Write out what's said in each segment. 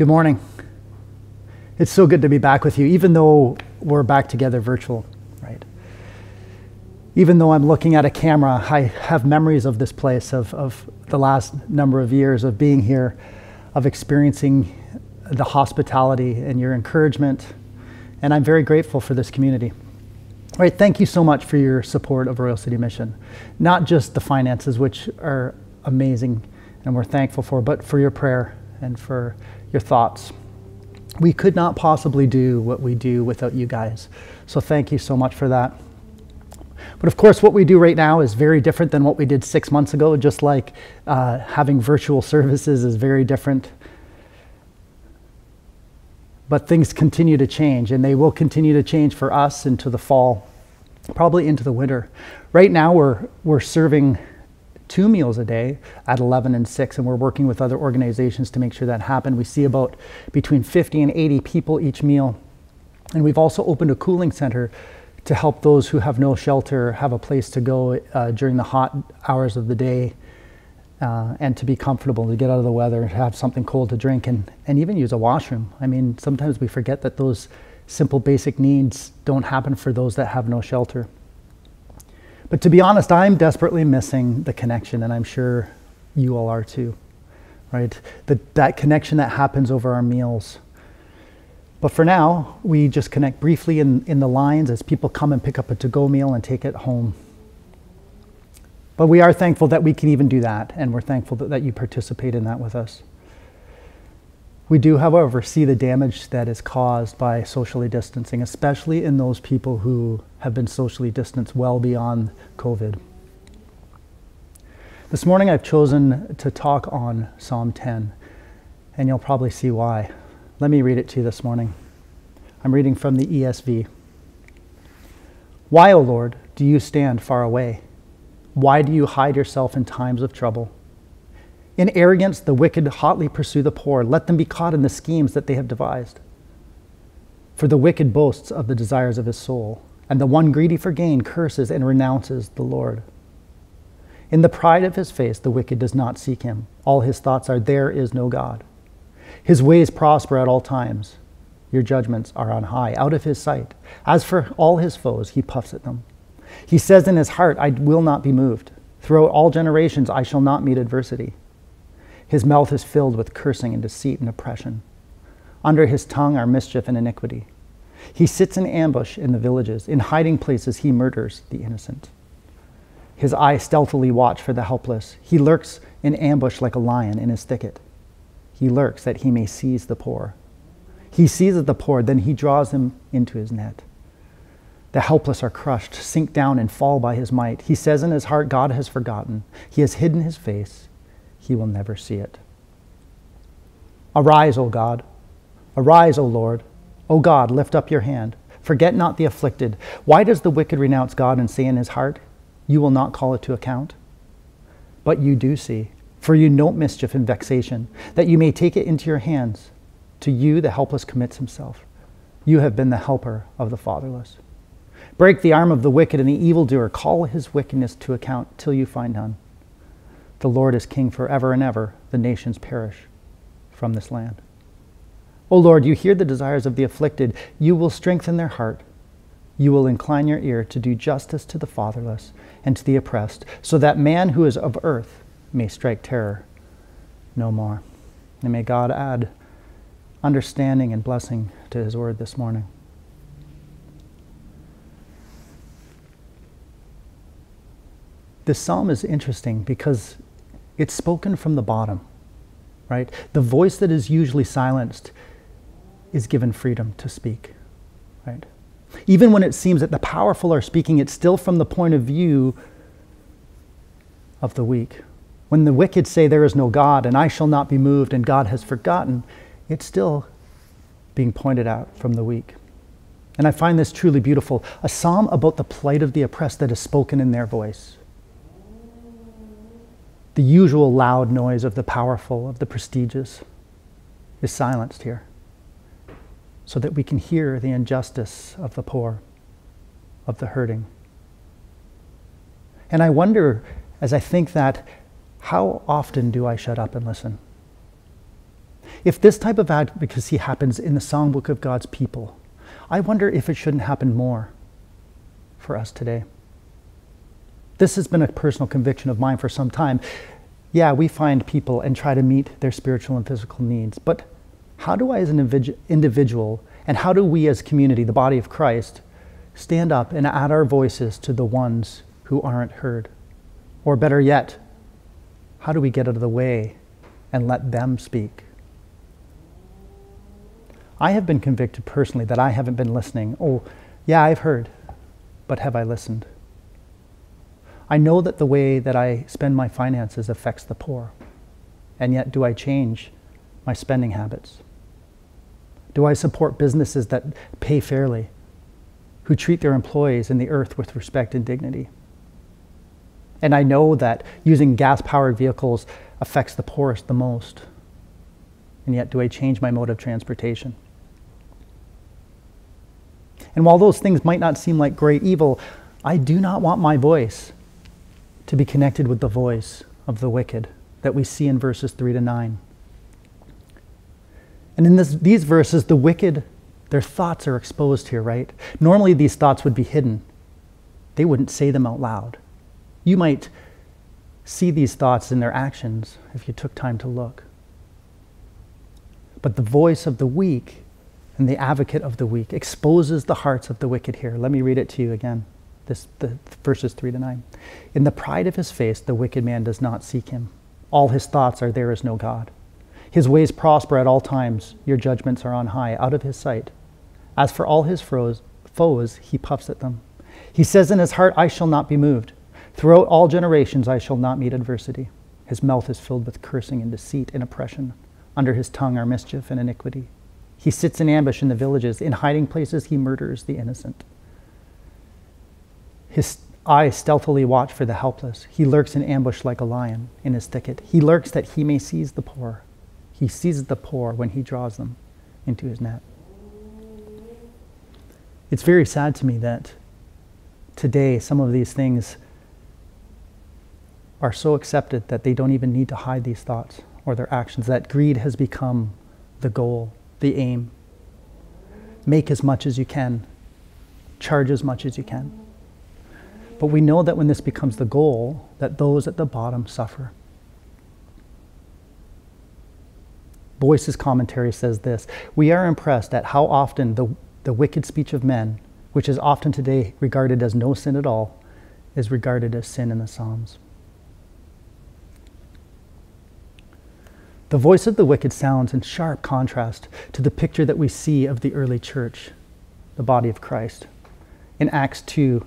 Good morning. It's so good to be back with you, even though we're back together virtual, right? Even though I'm looking at a camera, I have memories of this place, of, of the last number of years of being here, of experiencing the hospitality and your encouragement. And I'm very grateful for this community. All right, thank you so much for your support of Royal City Mission. Not just the finances, which are amazing and we're thankful for, but for your prayer and for your thoughts. We could not possibly do what we do without you guys. So thank you so much for that. But of course, what we do right now is very different than what we did six months ago, just like uh, having virtual services is very different. But things continue to change, and they will continue to change for us into the fall, probably into the winter. Right now, we're, we're serving two meals a day at 11 and 6 and we're working with other organizations to make sure that happen we see about between 50 and 80 people each meal. And we've also opened a cooling center to help those who have no shelter have a place to go uh, during the hot hours of the day uh, and to be comfortable to get out of the weather have something cold to drink and, and even use a washroom. I mean sometimes we forget that those simple basic needs don't happen for those that have no shelter but to be honest, I'm desperately missing the connection, and I'm sure you all are too, right? That, that connection that happens over our meals. But for now, we just connect briefly in, in the lines as people come and pick up a to go meal and take it home. But we are thankful that we can even do that, and we're thankful that, that you participate in that with us. We do, however, see the damage that is caused by socially distancing, especially in those people who have been socially distanced well beyond COVID. This morning I've chosen to talk on Psalm 10, and you'll probably see why. Let me read it to you this morning. I'm reading from the ESV. Why, O Lord, do you stand far away? Why do you hide yourself in times of trouble? In arrogance, the wicked hotly pursue the poor. Let them be caught in the schemes that they have devised. For the wicked boasts of the desires of his soul, and the one greedy for gain curses and renounces the Lord. In the pride of his face, the wicked does not seek him. All his thoughts are, There is no God. His ways prosper at all times. Your judgments are on high, out of his sight. As for all his foes, he puffs at them. He says in his heart, I will not be moved. Throughout all generations, I shall not meet adversity. His mouth is filled with cursing and deceit and oppression. Under his tongue are mischief and iniquity. He sits in ambush in the villages. In hiding places, he murders the innocent. His eyes stealthily watch for the helpless. He lurks in ambush like a lion in his thicket. He lurks that he may seize the poor. He seizes the poor, then he draws them into his net. The helpless are crushed, sink down, and fall by his might. He says in his heart, God has forgotten. He has hidden his face he will never see it. Arise, O God. Arise, O Lord. O God, lift up your hand. Forget not the afflicted. Why does the wicked renounce God and say in his heart, You will not call it to account? But you do see, for you note mischief and vexation, that you may take it into your hands. To you the helpless commits himself. You have been the helper of the fatherless. Break the arm of the wicked and the evildoer. Call his wickedness to account till you find none. The Lord is king forever and ever. The nations perish from this land. O Lord, you hear the desires of the afflicted. You will strengthen their heart. You will incline your ear to do justice to the fatherless and to the oppressed, so that man who is of earth may strike terror no more. And may God add understanding and blessing to his word this morning. This psalm is interesting because it's spoken from the bottom, right? The voice that is usually silenced is given freedom to speak, right? Even when it seems that the powerful are speaking, it's still from the point of view of the weak. When the wicked say, There is no God, and I shall not be moved, and God has forgotten, it's still being pointed out from the weak. And I find this truly beautiful a psalm about the plight of the oppressed that is spoken in their voice the usual loud noise of the powerful, of the prestigious, is silenced here so that we can hear the injustice of the poor, of the hurting. And I wonder, as I think that, how often do I shut up and listen? If this type of advocacy happens in the songbook of God's people, I wonder if it shouldn't happen more for us today. This has been a personal conviction of mine for some time. Yeah, we find people and try to meet their spiritual and physical needs, but how do I, as an individual, and how do we as community, the body of Christ, stand up and add our voices to the ones who aren't heard? Or better yet, how do we get out of the way and let them speak? I have been convicted personally that I haven't been listening. Oh, yeah, I've heard, but have I listened? I know that the way that I spend my finances affects the poor, and yet do I change my spending habits? Do I support businesses that pay fairly, who treat their employees and the earth with respect and dignity? And I know that using gas powered vehicles affects the poorest the most. And yet, do I change my mode of transportation? And while those things might not seem like great evil, I do not want my voice to be connected with the voice of the wicked that we see in verses 3 to 9. And in this, these verses, the wicked, their thoughts are exposed here, right? Normally, these thoughts would be hidden, they wouldn't say them out loud. You might see these thoughts in their actions if you took time to look. But the voice of the weak and the advocate of the weak exposes the hearts of the wicked here. Let me read it to you again. This the verses 3 to 9. In the pride of his face the wicked man does not seek him. All his thoughts are there is no God. His ways prosper at all times. Your judgments are on high, out of his sight. As for all his foes he puffs at them. He says in his heart, I shall not be moved. Throughout all generations I shall not meet adversity. His mouth is filled with cursing and deceit and oppression. Under his tongue are mischief and iniquity. He sits in ambush in the villages. In hiding places, he murders the innocent. His eyes stealthily watch for the helpless. He lurks in ambush like a lion in his thicket. He lurks that he may seize the poor. He seizes the poor when he draws them into his net. It's very sad to me that today some of these things are so accepted that they don't even need to hide these thoughts or their actions, that greed has become the goal the aim. Make as much as you can, charge as much as you can. But we know that when this becomes the goal, that those at the bottom suffer. Boice's commentary says this We are impressed at how often the, the wicked speech of men, which is often today regarded as no sin at all, is regarded as sin in the Psalms. The voice of the wicked sounds in sharp contrast to the picture that we see of the early church, the body of Christ, in Acts 2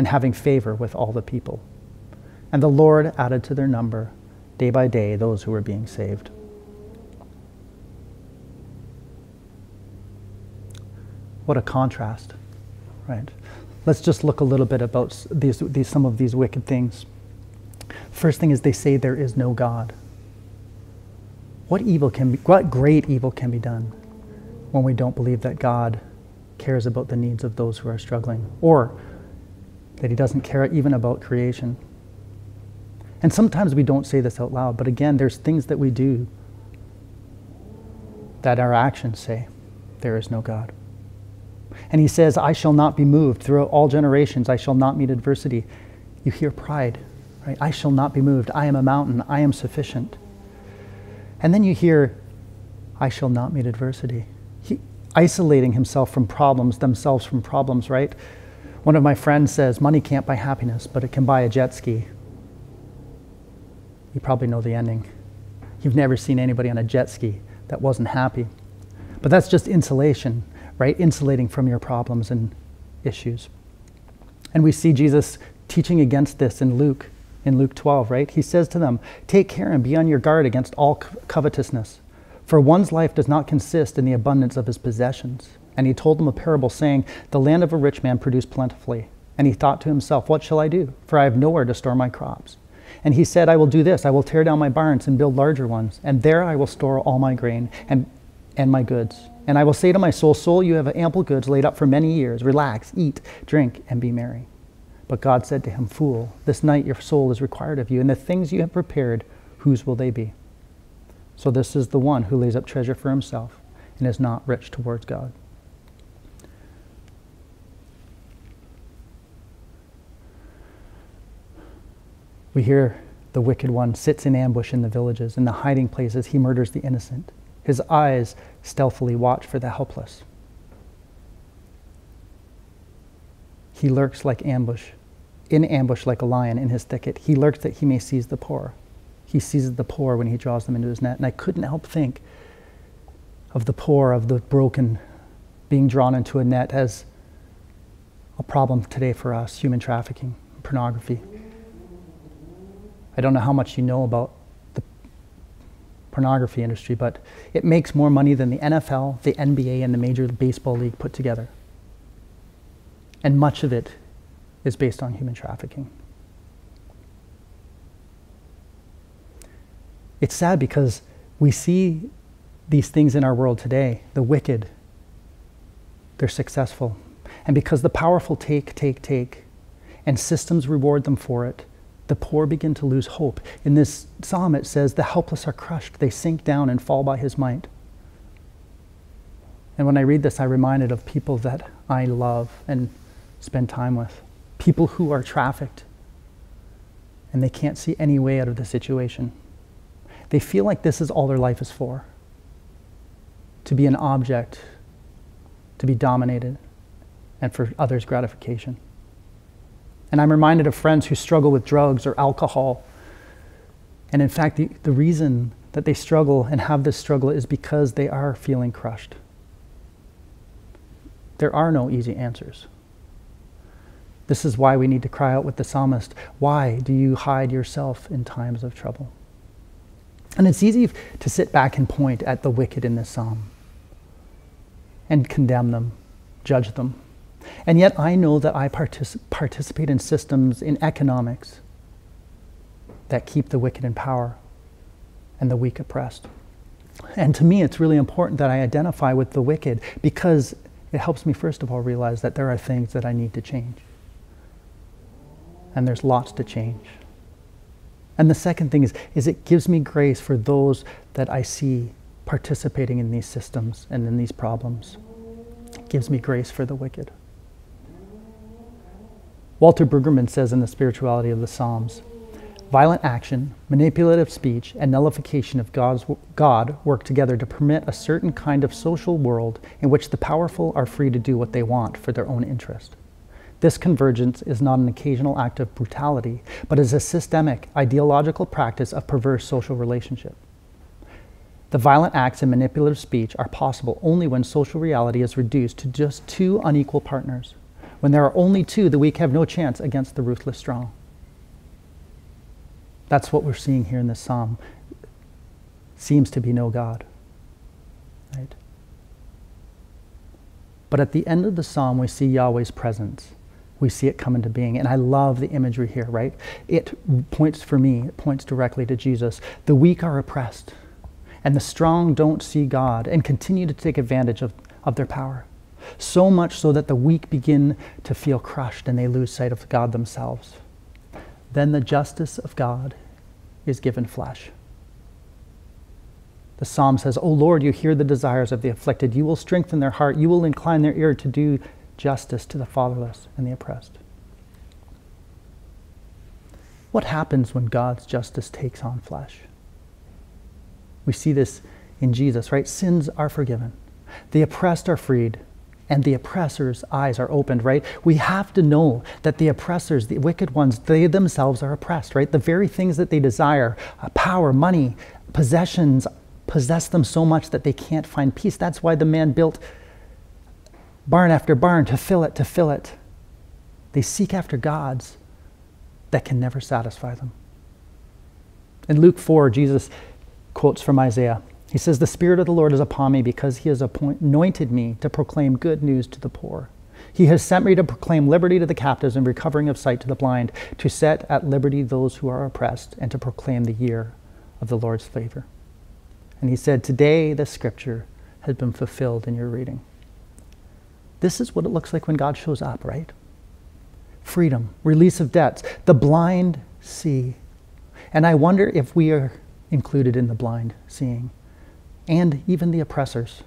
and having favor with all the people. And the Lord added to their number day by day those who were being saved. What a contrast, right? Let's just look a little bit about these, these, some of these wicked things. First thing is they say there is no God. What evil can be, what great evil can be done when we don't believe that God cares about the needs of those who are struggling or that he doesn't care even about creation. And sometimes we don't say this out loud, but again, there's things that we do that our actions say, there is no God. And he says, I shall not be moved. Throughout all generations, I shall not meet adversity. You hear pride, right? I shall not be moved. I am a mountain. I am sufficient. And then you hear, I shall not meet adversity. He, isolating himself from problems, themselves from problems, right? One of my friends says, Money can't buy happiness, but it can buy a jet ski. You probably know the ending. You've never seen anybody on a jet ski that wasn't happy. But that's just insulation, right? Insulating from your problems and issues. And we see Jesus teaching against this in Luke in Luke 12, right? He says to them, Take care and be on your guard against all covetousness, For one's life does not consist in the abundance of his possessions. And he told them a parable, saying, The land of a rich man produced plentifully. And he thought to himself, What shall I do? For I have nowhere to store my crops. And he said, I will do this I will tear down my barns and build larger ones, and there I will store all my grain and, and my goods. And I will say to my soul, Soul, you have ample goods laid up for many years. Relax, eat, drink, and be merry. But God said to him, Fool, this night your soul is required of you, and the things you have prepared, whose will they be? So this is the one who lays up treasure for himself and is not rich towards God. We hear the wicked one sits in ambush in the villages, in the hiding places, he murders the innocent. His eyes stealthily watch for the helpless. He lurks like ambush, in ambush like a lion in his thicket. He lurks that he may seize the poor. He seizes the poor when he draws them into his net. And I couldn't help think of the poor, of the broken, being drawn into a net as a problem today for us human trafficking, pornography. I don't know how much you know about the pornography industry, but it makes more money than the NFL, the NBA, and the Major Baseball League put together. And much of it is based on human trafficking. It's sad because we see these things in our world today the wicked, they're successful. And because the powerful take, take, take, and systems reward them for it, the poor begin to lose hope. In this psalm, it says, The helpless are crushed, they sink down and fall by his might. And when I read this, I'm reminded of people that I love and spend time with, people who are trafficked, and they can't see any way out of the situation. They feel like this is all their life is for to be an object, to be dominated, and for others' gratification. And I'm reminded of friends who struggle with drugs or alcohol. And in fact, the, the reason that they struggle and have this struggle is because they are feeling crushed. There are no easy answers. This is why we need to cry out with the psalmist Why do you hide yourself in times of trouble? And it's easy to sit back and point at the wicked in this psalm and condemn them, judge them. And yet I know that I partic- participate in systems in economics that keep the wicked in power and the weak oppressed. And to me, it's really important that I identify with the wicked because it helps me, first of all, realize that there are things that I need to change. And there's lots to change. And the second thing is, is it gives me grace for those that I see participating in these systems and in these problems. It gives me grace for the wicked. Walter Brueggemann says in The Spirituality of the Psalms violent action, manipulative speech, and nullification of God's, God work together to permit a certain kind of social world in which the powerful are free to do what they want for their own interest. This convergence is not an occasional act of brutality, but is a systemic, ideological practice of perverse social relationship. The violent acts and manipulative speech are possible only when social reality is reduced to just two unequal partners when there are only two, the weak have no chance against the ruthless strong. That's what we're seeing here in this psalm. Seems to be no God. Right? But at the end of the psalm, we see Yahweh's presence. We see it come into being. And I love the imagery here, right? It points for me, it points directly to Jesus. The weak are oppressed, and the strong don't see God and continue to take advantage of, of their power. So much so that the weak begin to feel crushed and they lose sight of God themselves. Then the justice of God is given flesh. The psalm says, O Lord, you hear the desires of the afflicted. You will strengthen their heart. You will incline their ear to do justice to the fatherless and the oppressed. What happens when God's justice takes on flesh? We see this in Jesus, right? Sins are forgiven, the oppressed are freed, and the oppressor's eyes are opened, right? We have to know that the oppressors, the wicked ones, they themselves are oppressed, right? The very things that they desire uh, power, money, possessions possess them so much that they can't find peace. That's why the man built barn after barn to fill it, to fill it. They seek after gods that can never satisfy them. In Luke 4, Jesus quotes from Isaiah He says, The Spirit of the Lord is upon me because he has anointed me to proclaim good news to the poor. He has sent me to proclaim liberty to the captives and recovering of sight to the blind, to set at liberty those who are oppressed, and to proclaim the year of the Lord's favor. And he said, Today the scripture has been fulfilled in your reading. This is what it looks like when God shows up, right? Freedom, release of debts, the blind see. And I wonder if we are included in the blind seeing and even the oppressors.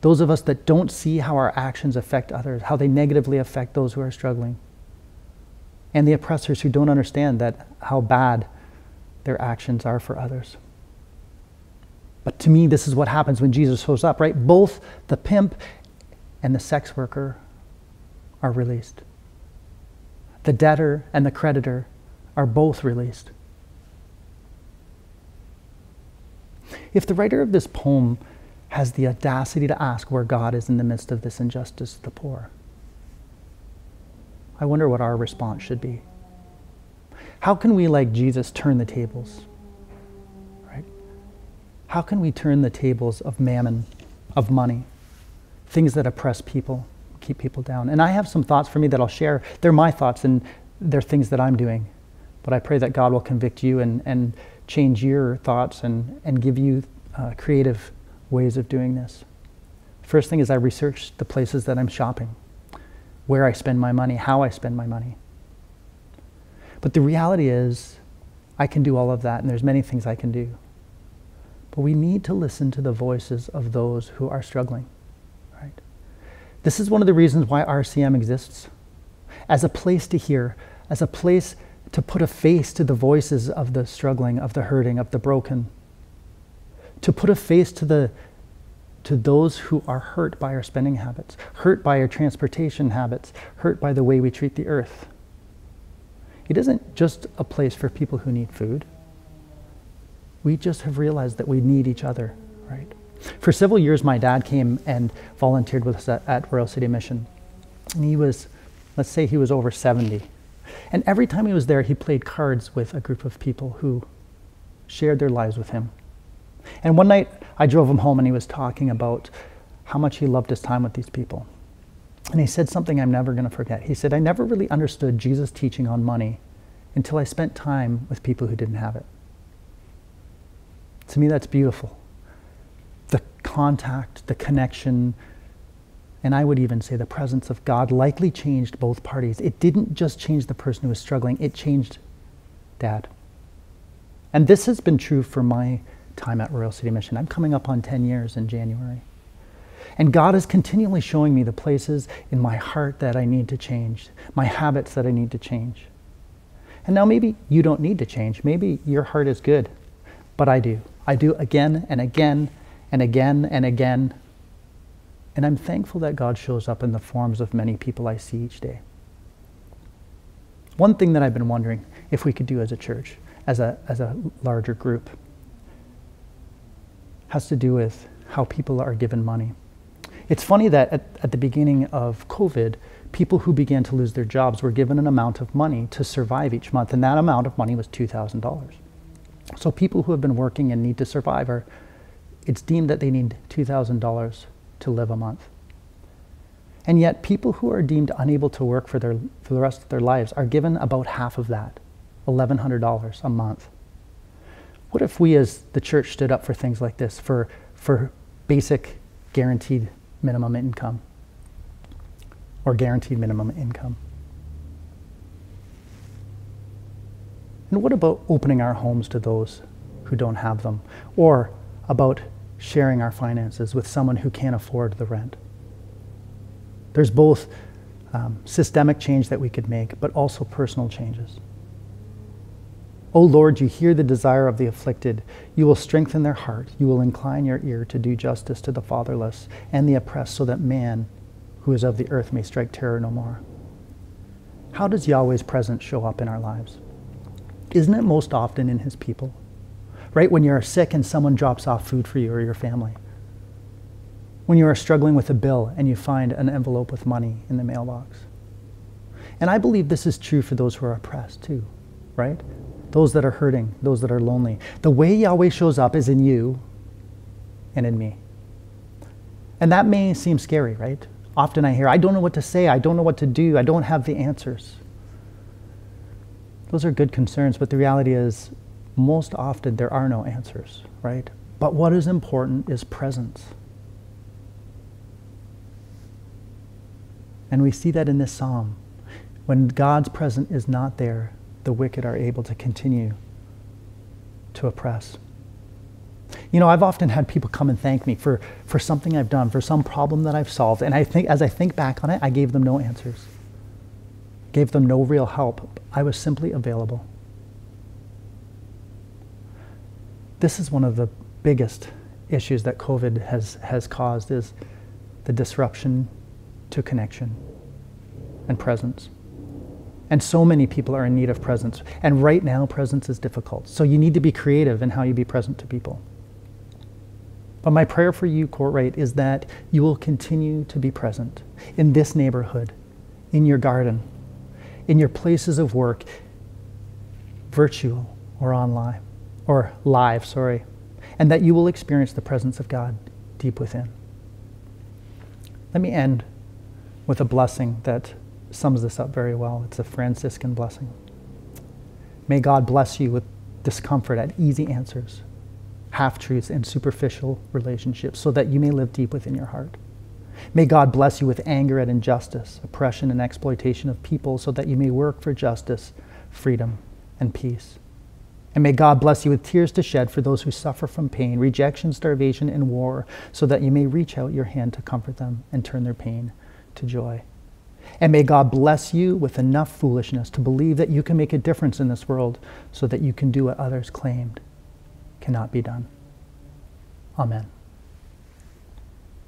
Those of us that don't see how our actions affect others, how they negatively affect those who are struggling. And the oppressors who don't understand that how bad their actions are for others. But to me, this is what happens when Jesus shows up, right? Both the pimp and the sex worker are released. The debtor and the creditor are both released. If the writer of this poem has the audacity to ask where God is in the midst of this injustice to the poor, I wonder what our response should be. How can we, like Jesus, turn the tables? Right? How can we turn the tables of mammon, of money, things that oppress people, keep people down? And I have some thoughts for me that I'll share. They're my thoughts and they're things that I'm doing. But I pray that God will convict you and, and change your thoughts and, and give you uh, creative ways of doing this. First thing is I research the places that I'm shopping, where I spend my money, how I spend my money. But the reality is, I can do all of that, and there's many things I can do. But we need to listen to the voices of those who are struggling, right? This is one of the reasons why RCM exists as a place to hear, as a place to put a face to the voices of the struggling, of the hurting, of the broken, to put a face to the to those who are hurt by our spending habits, hurt by our transportation habits, hurt by the way we treat the earth. It isn't just a place for people who need food. We just have realized that we need each other, right? For several years, my dad came and volunteered with us at, at Royal City Mission. And he was, let's say he was over 70. And every time he was there, he played cards with a group of people who shared their lives with him. And one night, I drove him home and he was talking about how much he loved his time with these people. And he said something I'm never going to forget. He said, I never really understood Jesus' teaching on money until I spent time with people who didn't have it. To me, that's beautiful. The contact, the connection, and I would even say the presence of God likely changed both parties. It didn't just change the person who was struggling, it changed dad. And this has been true for my time at Royal City Mission. I'm coming up on 10 years in January. And God is continually showing me the places in my heart that I need to change, my habits that I need to change. And now maybe you don't need to change. Maybe your heart is good, but I do. I do again and again and again and again. And I'm thankful that God shows up in the forms of many people I see each day. One thing that I've been wondering if we could do as a church, as a, as a larger group, has to do with how people are given money. It's funny that at, at the beginning of COVID, people who began to lose their jobs were given an amount of money to survive each month, and that amount of money was $2,000. So people who have been working and need to survive are, it's deemed that they need $2,000 to live a month. And yet people who are deemed unable to work for, their, for the rest of their lives are given about half of that, $1,100 a month. What if we as the church stood up for things like this, for, for basic guaranteed minimum income or guaranteed minimum income. And what about opening our homes to those who don't have them? Or about sharing our finances with someone who can't afford the rent? There's both um, systemic change that we could make, but also personal changes. O Lord, you hear the desire of the afflicted. You will strengthen their heart. You will incline your ear to do justice to the fatherless and the oppressed, so that man who is of the earth may strike terror no more. How does Yahweh's presence show up in our lives? Isn't it most often in his people? Right when you're sick and someone drops off food for you or your family. When you are struggling with a bill and you find an envelope with money in the mailbox. And I believe this is true for those who are oppressed too, right? those that are hurting, those that are lonely. The way Yahweh shows up is in you and in me. And that may seem scary, right? Often I hear, I don't know what to say, I don't know what to do, I don't have the answers. Those are good concerns, but the reality is, most often there are no answers, right? But what is important is presence. And we see that in this psalm. When God's presence is not there, the wicked are able to continue to oppress. You know, I've often had people come and thank me for, for something I've done, for some problem that I've solved. And I think as I think back on it, I gave them no answers, gave them no real help. I was simply available. This is one of the biggest issues that COVID has, has caused is the disruption to connection and presence. And so many people are in need of presence. And right now, presence is difficult. So you need to be creative in how you be present to people. But my prayer for you, Courtright, is that you will continue to be present in this neighborhood, in your garden, in your places of work, virtual or online, or live, sorry, and that you will experience the presence of God deep within. Let me end with a blessing that sums this up very well. It's a Franciscan blessing. May God bless you with discomfort at easy answers half truths, and superficial relationships so that you may live deep within your heart. May God bless you with anger at injustice, oppression, and exploitation of people so that you may work for justice, freedom, and peace. And may God bless you with tears to shed for those who suffer from pain, rejection, starvation, and war, so that you may reach out your hand to comfort them and turn their pain to joy. And may God bless you with enough foolishness to believe that you can make a difference in this world so that you can do what others claimed cannot be done. Amen.